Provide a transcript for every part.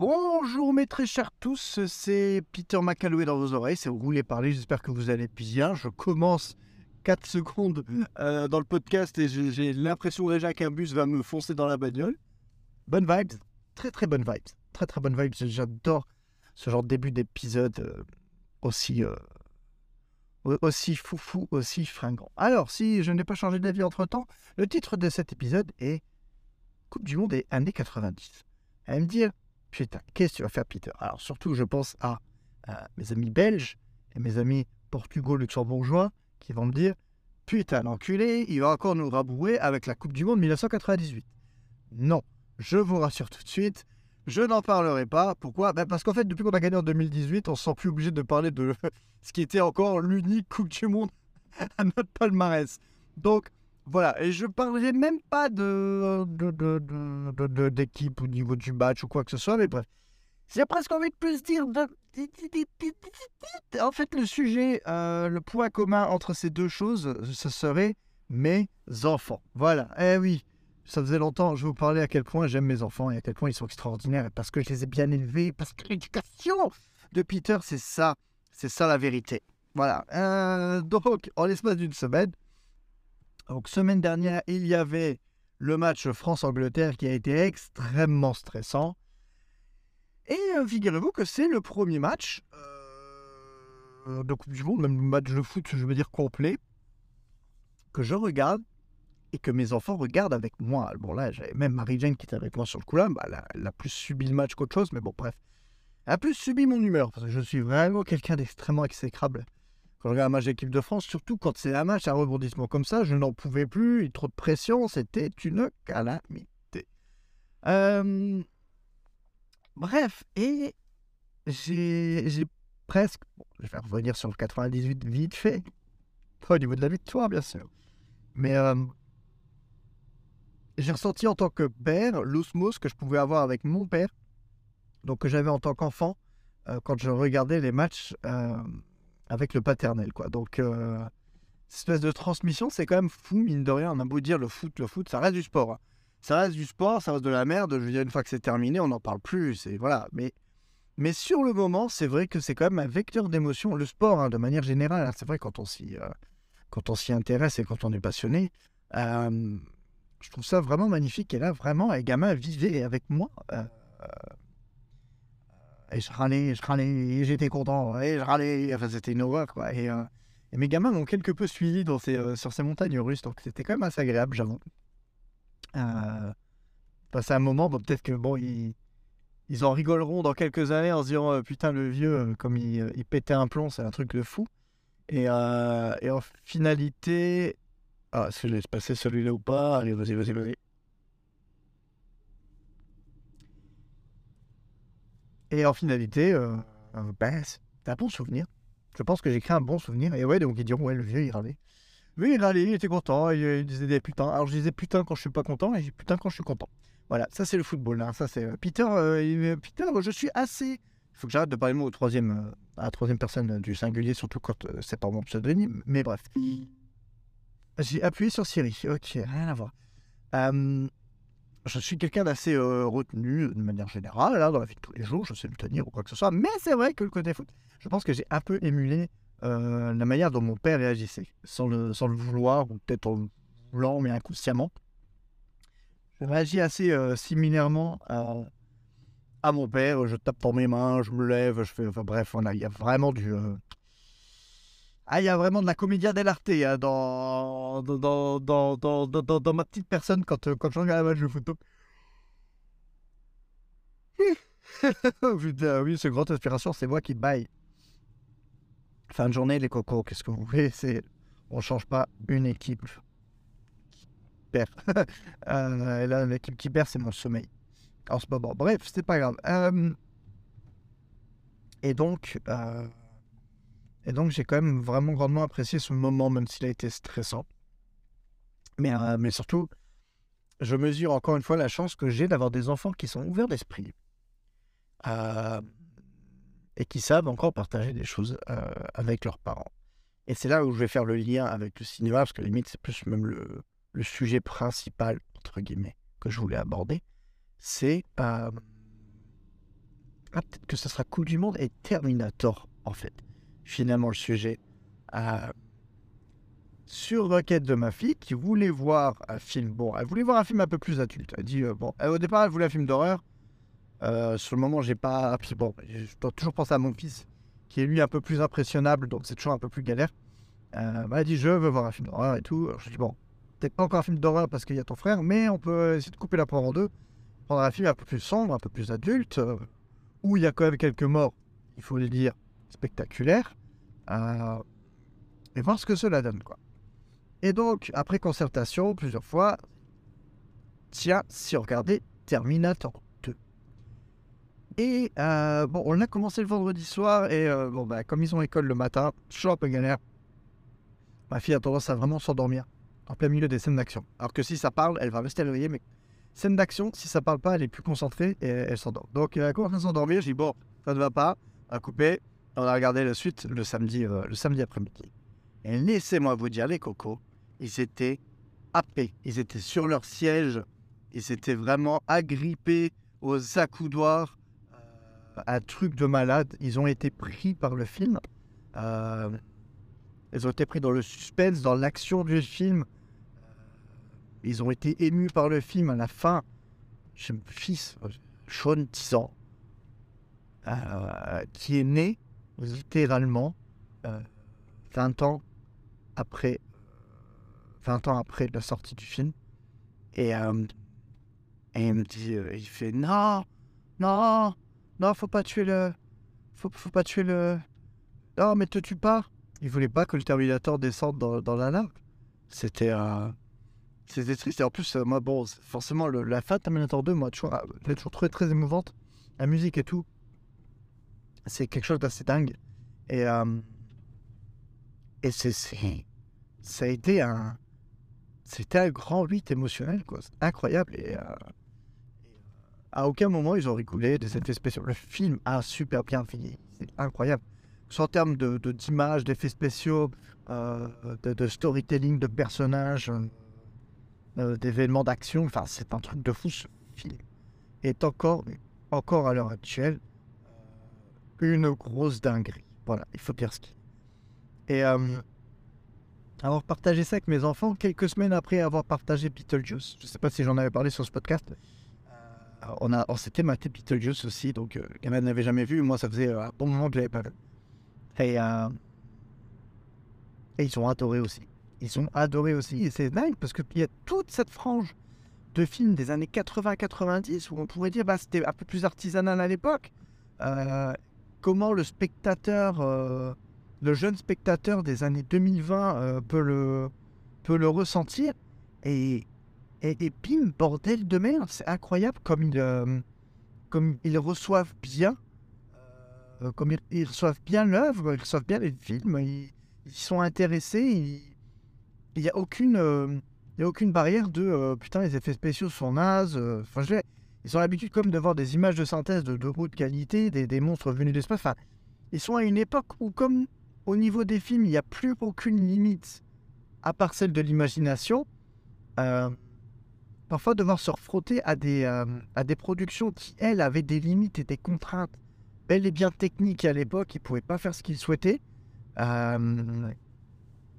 Bonjour mes très chers tous, c'est Peter McCalloway dans vos oreilles, c'est vous voulez parler, j'espère que vous allez bien. Je commence 4 secondes euh, dans le podcast et j'ai l'impression déjà qu'un bus va me foncer dans la bagnole. Bonne vibes, très très bonne vibes, très très bonne vibes, j'adore ce genre de début d'épisode euh, aussi, euh, aussi foufou, aussi fringant. Alors, si je n'ai pas changé d'avis entre temps, le titre de cet épisode est Coupe du Monde et années 90. Elle va me dire, putain, qu'est-ce que tu vas faire, Peter? Alors, surtout, je pense à, mes amis belges et mes amis portugo-luxembourgeois qui vont me dire, putain, l'enculé, il va encore nous rabouer avec la Coupe du Monde 1998. Non, je vous rassure tout de suite, je n'en parlerai pas. Pourquoi? Ben Parce qu'en fait, depuis qu'on a gagné en 2018, on ne se sent plus obligé de parler de ce qui était encore l'unique Coupe du Monde à notre palmarès. Donc, voilà. Et je parlerai même pas de, d'équipe au niveau du match ou quoi que ce soit, mais bref. J'ai presque envie de plus dire. En fait, le sujet, euh, le point commun entre ces deux choses, ce serait mes enfants. Voilà. Eh oui ça faisait longtemps, je vous parlais à quel point j'aime mes enfants et à quel point ils sont extraordinaires parce que je les ai bien élevés, parce que l'éducation de Peter, c'est ça, c'est ça la vérité. Voilà. Euh, donc, en l'espace d'une semaine, donc semaine dernière, il y avait le match France-Angleterre qui a été extrêmement stressant. Et euh, figurez-vous que c'est le premier match euh, de Coupe du Monde, même match de foot, je veux dire complet, que je regarde et que mes enfants regardent avec moi. Bon, là, j'avais même Marie-Jane qui était avec moi sur le coup là. Bah, elle, a, plus subi le match qu'autre chose, mais bon, bref. Elle a plus subi mon humeur, parce que je suis vraiment quelqu'un d'extrêmement exécrable. Quand je regarde un match d'équipe de France, surtout quand c'est un match à rebondissement comme ça, je n'en pouvais plus, a trop de pression, c'était une calamité. Euh, bref, et j'ai presque. Je vais revenir sur le 98 vite fait. Pas au niveau de la victoire, bien sûr. Mais euh, j'ai ressenti en tant que père l'osmose que je pouvais avoir avec mon père, donc que j'avais en tant qu'enfant euh, quand je regardais les matchs avec le paternel. Quoi. Donc, euh, espèce de transmission, c'est quand même fou, mine de rien. On a beau dire le foot, le foot, ça reste du sport. Hein. Ça reste du sport, ça reste de la merde. Je veux dire, une fois que c'est terminé, on n'en parle plus. Voilà. Mais, mais sur le moment, c'est vrai que c'est quand même un vecteur d'émotion. Le sport, hein, de manière générale, hein, c'est vrai quand on s'y, quand on s'y intéresse et quand on est passionné je trouve ça vraiment magnifique. Et là, vraiment, les gamins vivaient avec moi. Euh, euh, et je râlais, je râlais, j'étais content, et je râlais. Enfin, c'était une horreur, quoi. Et, euh, mes gamins m'ont quelque peu suivi dans ces, sur ces montagnes russes, donc c'était quand même assez agréable, j'avoue. Euh, passer un moment, peut-être que, bon, ils, ils en rigoleront dans quelques années en se disant, putain, le vieux, comme il, il, pétait un plomb, c'est un truc de fou. Et, en finalité, ah, que je laisse passer celui-là ou pas? Allez, vas-y, vas-y, vas-y. Et en finalité, euh, euh ben, c'est un bon souvenir. Je pense que j'ai créé un bon souvenir. Et ouais, donc ils diront, ouais, le vieux, il râlait. Oui, il râlait, il était content, il, disait des putains. Alors je disais putain quand je suis pas content et putain quand je suis content. Voilà, ça c'est le football. Hein. Ça c'est euh, Peter. Peter, je suis assez. Il faut que j'arrête de parler moi au troisième, à troisième personne du singulier, surtout quand c'est pas mon pseudonyme. Mais bref. J'ai appuyé sur Siri. Ok, rien à voir. Je suis quelqu'un d'assez euh, retenu de manière générale, là, dans la vie de tous les jours, je sais me tenir ou quoi que ce soit. Mais c'est vrai que le côté foot, je pense que j'ai un peu émulé euh, la manière dont mon père réagissait, sans le, sans le vouloir, ou peut-être en voulant, mais inconsciemment. Je réagis assez euh, similairement à, mon père. Je tape dans mes mains, je me lève, je fais. Enfin bref, il y a vraiment du. Ah, il y a vraiment de la comédia dell'arte hein, dans, dans, dans, dans, ma petite personne quand, euh, quand je regarde un match de photo. Putain, oui, ce grande inspiration, c'est moi qui baille. Fin de journée, les cocos, qu'est-ce que vous voulez c'est... On change pas une équipe qui perd. euh, là, l'équipe qui perd, c'est mon sommeil. En ce moment. Bref, c'est pas grave. Euh, et donc, et donc, j'ai quand même vraiment grandement apprécié ce moment, même s'il a été stressant. Mais, euh, mais surtout, je mesure encore une fois la chance que j'ai d'avoir des enfants qui sont ouverts d'esprit euh, et qui savent encore partager des choses euh, avec leurs parents. Et c'est là où je vais faire le lien avec le cinéma, parce que limite, c'est plus même le, le, sujet principal, entre guillemets, que je voulais aborder. C'est ah, peut-être que ça sera Coupe du Monde et Terminator, en fait. Finalement, le sujet. Euh, sur requête de ma fille qui voulait voir un film. Bon, elle voulait voir un film un peu plus adulte. Elle dit, euh, bon, au départ, elle voulait un film d'horreur. Euh, sur le moment, j'ai pas. Bon, je dois toujours penser à mon fils, qui est lui un peu plus impressionnable, donc c'est toujours un peu plus galère. Euh, elle dit, je veux voir un film d'horreur et tout. je dis, bon, peut-être pas encore un film d'horreur parce qu'il y a ton frère, mais on peut essayer de couper la poire en deux. Prendre un film un peu plus sombre, un peu plus adulte, euh, où il y a quand même quelques morts, il faut le dire, spectaculaires. Et voir ce que cela donne, quoi. Et donc, après concertation, plusieurs fois, tiens, si on regardait Terminator 2. Et euh, bon, on a commencé le vendredi soir, et euh, bon, bah, comme ils ont école le matin, toujours un peu galère. Ma fille a tendance à vraiment s'endormir en plein milieu des scènes d'action. Alors que si ça parle, elle va rester réveillée, mais scène d'action, si ça parle pas, elle est plus concentrée et elle s'endort. Donc, elle commence à s'endormir. J'ai dit, bon, ça ne va pas, a coupé. On a regardé la suite le samedi, euh, le samedi après-midi. Et laissez-moi vous dire, les cocos, ils étaient happés, ils étaient sur leur siège, ils étaient vraiment agrippés aux accoudoirs, euh, un truc de malade. Ils ont été pris par le film. Euh, ils ont été pris dans le suspense, dans l'action du film. Ils ont été émus par le film à la fin. J'ai mon fils, Sean, 10 ans, qui est né littéralement 20 ans après 20 ans après la sortie du film. Et, euh, il me dit, euh, il fait non, non, non, faut pas tuer le, faut, faut pas tuer le, non, mais te tue pas. Il voulait pas que le Terminator descende dans, la lave. C'était, euh, c'était triste. Et en plus, moi, bon, forcément, la fin de Terminator 2, moi, elle est toujours très, très émouvante. La musique et tout, c'est quelque chose d'assez dingue. Et, et c'est, ça a été un, c'était un grand 8 émotionnel, quoi. Incroyable. Et, euh, à aucun moment ils ont rigolé des effets spéciaux. Le film a super bien fini. C'est incroyable. En termes de, d'images, d'effets spéciaux, euh, de, storytelling, de personnages, euh, d'événements d'action. Enfin, c'est un truc de fou. Ce film est encore, encore à l'heure actuelle, une grosse dinguerie. Voilà, il faut dire ce qu'il Et avoir partagé ça avec mes enfants quelques semaines après avoir partagé Beetlejuice. Je ne sais pas si j'en avais parlé sur ce podcast. Euh, on, a, on s'était maté Beetlejuice aussi, donc euh, Gamin n'avait jamais vu. Moi, ça faisait euh, un bon moment que je l'avais pas vu. Et, et ils ont adoré aussi. Ils ont adoré aussi. Et c'est dingue parce qu'il y a toute cette frange de films des années 80-90 où on pourrait dire bah, c'était un peu plus artisanal à l'époque. Comment le spectateur le jeune spectateur des années 2020 euh, peut, le, peut le ressentir. Et, et, et bim, bordel de merde, c'est incroyable comme ils, euh, comme ils reçoivent bien, euh, comme ils, reçoivent bien l'œuvre, ils reçoivent bien les films, ils, sont intéressés, il n'y a aucune... a aucune barrière de putain, les effets spéciaux sont nazes. Ils ont l'habitude comme de voir des images de synthèse de, de haute qualité, des, monstres venus d'espace. Enfin, ils sont à une époque où, comme au niveau des films, il n'y a plus aucune limite, à part celle de l'imagination. Euh, parfois, devoir se des, euh, à des productions qui, elles, avaient des limites et des contraintes bel et bien techniques à l'époque, ils ne pouvaient pas faire ce qu'ils souhaitaient. Euh,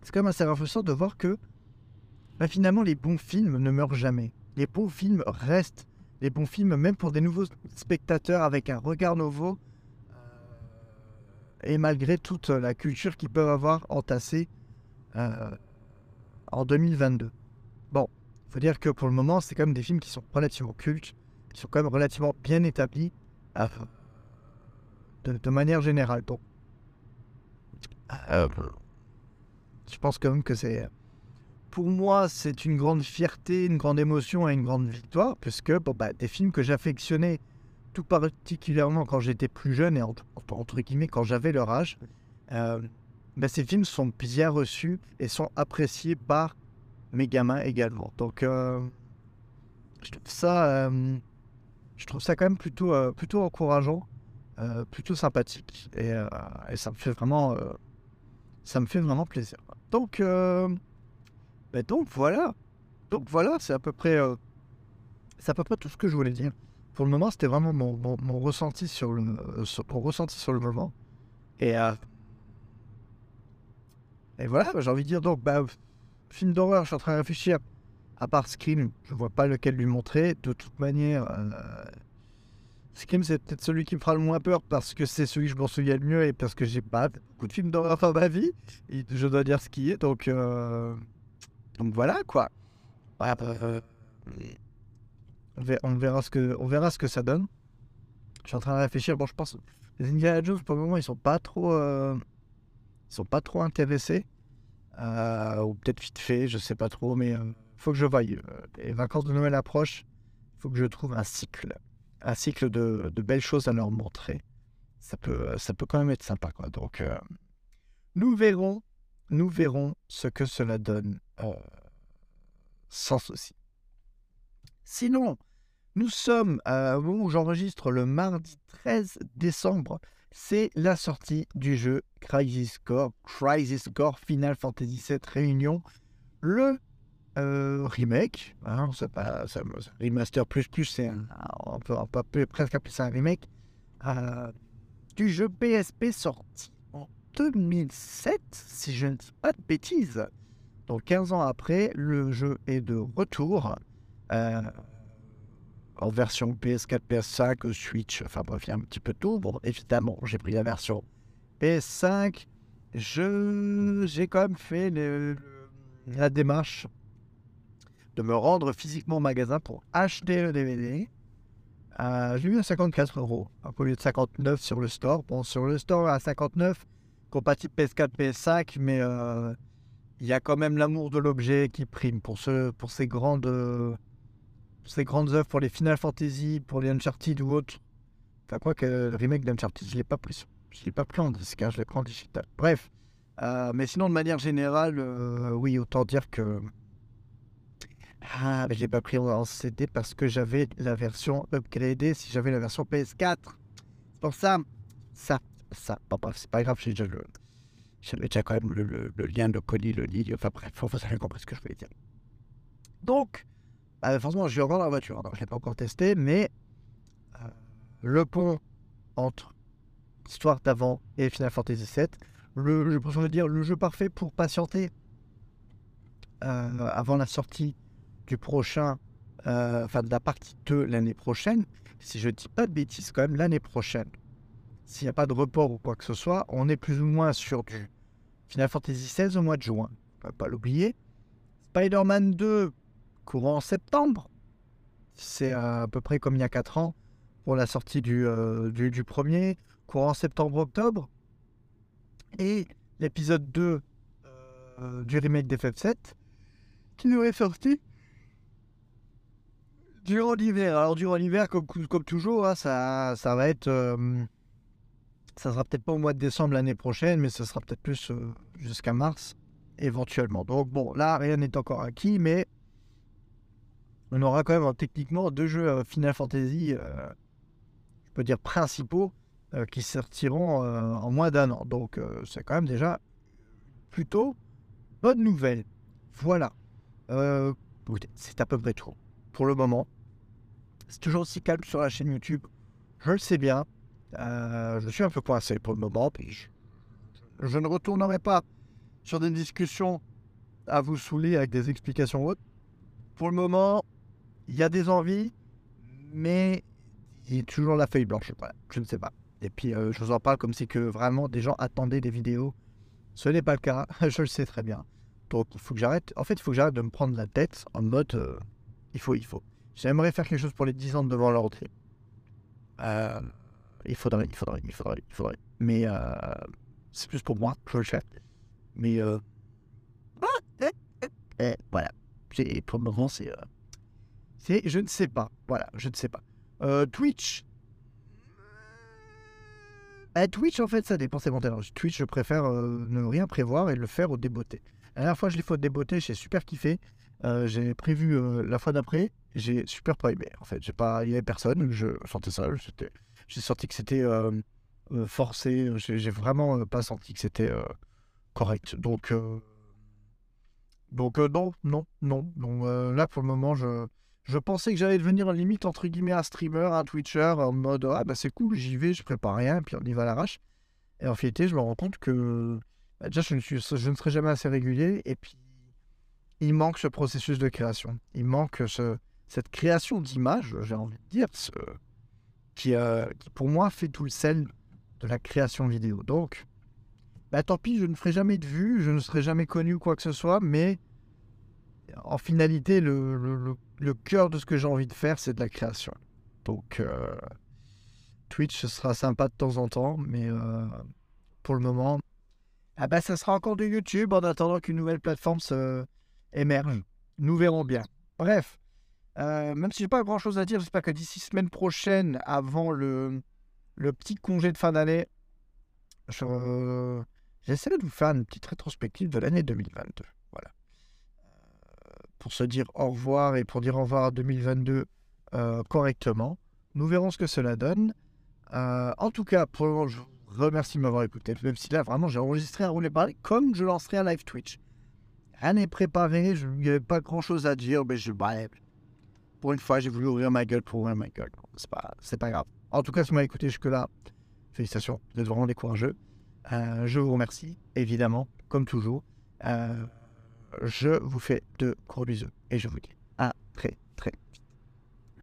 c'est quand même assez rafraîchissant de voir que bah, finalement, les bons films ne meurent jamais. Les bons films restent. Les bons films, même pour des nouveaux spectateurs avec un regard nouveau, et malgré toute la culture qu'ils peuvent avoir entassée euh, en 2022. Bon, il faut dire que pour le moment, c'est quand même des films qui sont relativement cultes, qui sont quand même relativement bien établis euh, de, manière générale. Donc, euh, je pense quand même que c'est. Pour moi, c'est une grande fierté, une grande émotion et une grande victoire, puisque bon, bah, des films que j'affectionnais tout particulièrement quand j'étais plus jeune et entre, guillemets quand j'avais leur âge, euh, ben, ces films sont bien reçus et sont appréciés par mes gamins également. Donc, euh, je trouve ça, euh, je trouve ça quand même plutôt, plutôt encourageant, plutôt sympathique et, et, ça me fait vraiment, ça me fait vraiment plaisir. Donc, ben, donc voilà, donc voilà, c'est à peu près, c'est à peu près tout ce que je voulais dire pour le moment, c'était vraiment mon, ressenti sur le, mon ressenti sur le moment. Et, et voilà, j'ai envie de dire, donc, bah, film d'horreur, je suis en train de réfléchir. À part Scream, je vois pas lequel lui montrer. De toute manière, Scream, c'est peut-être celui qui me fera le moins peur parce que c'est celui que je m'en souviens le mieux et parce que j'ai pas beaucoup de films d'horreur dans ma vie. Et je dois dire ce qui est. Donc, euh, donc voilà quoi. Euh, on, verra ce que, on verra ce que ça donne. Je suis en train de réfléchir. Bon, je pense les Indiana Jones pour le moment ils sont pas trop, euh, ils sont pas trop intéressés. ou peut-être vite fait, je sais pas trop, mais il faut que je voie. les vacances de Noël approchent. Il faut que je trouve un cycle un cycle de, belles choses à leur montrer. Ça peut, ça peut quand même être sympa. Quoi. Donc, euh, nous verrons, nous verrons ce que cela donne euh, sans souci. Sinon, nous sommes au moment où j'enregistre le mardi 13 décembre. C'est la sortie du jeu Crisis Core, Crisis Core Final Fantasy VII Réunion, le euh, remake. Hein, c'est pas remaster plus plus, c'est un, on, peut, on, peut, presque appeler ça un remake euh, du jeu PSP sorti en 2007, si je ne dis pas de bêtises. Donc 15 ans après, le jeu est de retour euh, en version PS4, PS5, Switch, enfin bref, il y a un petit peu tout. Bon, évidemment, j'ai pris la version PS5. Je, j'ai quand même fait la démarche de me rendre physiquement au magasin pour acheter le DVD. Euh, j'ai eu à 54 euros, au lieu de 59 sur le store. Bon, sur le store à 59, compatible PS4, PS5, mais euh, il y a quand même l'amour de l'objet qui prime pour, ce, pour ces grandes, ces grandes œuvres, pour les Final Fantasy, pour les Uncharted ou autres. Enfin, quoi que le remake d'Uncharted, je ne l'ai pas pris. Je l'ai pas pris en disque, hein, je l'ai pris en digital. Bref. Euh, mais sinon, de manière générale, oui, autant dire que ah, mais j'ai pas pris en CD parce que j'avais la version upgradée si j'avais la version PS4. C'est pour ça, ça, ça. Bon, c'est pas grave, j'ai déjà le. J'avais déjà quand même le, lien de Cody, le lit. Enfin bref, vous avez compris ce que je voulais dire. Donc, bah, forcément, je suis encore dans la voiture. Donc, je l'ai pas encore testé, mais euh, le pont entre Histoire d'avant et Final Fantasy VII, le, je préfère dire le jeu parfait pour patienter euh, avant la sortie du prochain, euh, enfin de la partie 2 l'année prochaine, si je dis pas de bêtises, quand même l'année prochaine, s'il n'y a pas de report ou quoi que ce soit, on est plus ou moins sur du Final Fantasy XVI au mois de juin. On va pas l'oublier. Spider-Man 2, courant en septembre. C'est à peu près comme il y a 4 ans pour la sortie du, euh, premier, courant septembre-octobre. Et l'épisode 2 euh, du remake d'FF7 qui nous est sorti Durant l'hiver. Alors, durant l'hiver, comme, toujours, hein, ça, va être. Euh, ça sera peut-être pas au mois de décembre l'année prochaine, mais ça sera peut-être plus euh, jusqu'à mars, éventuellement. Donc, bon, là, rien n'est encore acquis, mais on aura quand même techniquement deux jeux euh, Final Fantasy, je peux dire principaux, qui sortiront en moins d'un an. Donc, c'est quand même déjà plutôt bonne nouvelle. Voilà. c'est à peu près tout pour le moment. C'est toujours aussi calme sur la chaîne YouTube. Je le sais bien. Euh, je suis un peu coincé pour le moment. Puis je, ne retournerai pas sur des discussions à vous saouler avec des explications hautes. Pour le moment, il y a des envies, mais il y a toujours la feuille blanche. je ne sais pas. Et puis, euh, je vous en parle comme si que vraiment des gens attendaient des vidéos. Ce n'est pas le cas, je le sais très bien. Donc, il faut que j'arrête. En fait, il faut que j'arrête de me prendre la tête en mode euh, il faut, il faut. J'aimerais faire quelque chose pour les 10 ans devant l'entrée. Euh, il faudrait, il faudrait, il faudrait, il faudrait. Mais euh, c'est plus pour moi, je le fais. Mais euh, eh, voilà. Pour le moment, c'est, c'est. Je ne sais pas. Voilà, je ne sais pas. Twitch. Twitch, en fait, ça dépend. C'est mon Twitch, je préfère ne rien prévoir et le faire au débeauté. La dernière fois, je l'ai fait au débeauté, j'ai super kiffé. Euh, j'ai prévu euh, la fois d'après, j'ai super pas aimé. En fait, j'ai pas, il y avait personne, je sentais ça. J'ai senti que c'était euh, forcé. J'ai vraiment pas senti que c'était correct. Donc, donc non, non, non. Donc là, pour le moment, je, Je pensais que j'allais devenir limite entre guillemets un streamer, un Twitcher, en mode ah bah c'est cool, j'y vais, je prépare rien, puis on y va à l'arrache. Et en fait, je me rends compte que bah, déjà je ne, serai jamais assez régulier, et puis il manque ce processus de création. Il manque ce, cette création d'image, j'ai envie de dire, qui, euh, qui pour moi fait tout le sel de la création vidéo. Donc, bah, tant pis, je ne ferai jamais de vue, je ne serai jamais connu quoi que ce soit, mais en finalité, le, le, cœur de ce que j'ai envie de faire, c'est de la création. Donc, euh, Twitch, ce sera sympa de temps en temps, mais euh, pour le moment, ah bah, ça sera encore du YouTube en attendant qu'une nouvelle plateforme se émerge. Nous verrons bien. Bref, euh, même si j'ai pas grand chose à dire, j'espère que d'ici semaine prochaine, avant le, petit congé de fin d'année, j'essaierai de vous faire une petite rétrospective de l'année 2022 pour se dire au revoir et pour dire au revoir à 2022 euh, correctement. Nous verrons ce que cela donne. Euh, en tout cas, je vous remercie de m'avoir écouté. Même si là, vraiment, j'ai enregistré un rouler parler comme je lancerai un live Twitch. Rien n'est préparé, je n'avais pas grand chose à dire, mais je. Bah, pour une fois, j'ai voulu ouvrir ma gueule pour ouvrir ma gueule. C'est pas, c'est pas grave. En tout cas, si vous m'avez écouté jusque-là, félicitations, vous êtes vraiment des courageux. Euh, je vous remercie, évidemment, comme toujours je vous fais de gros bisous et je vous dis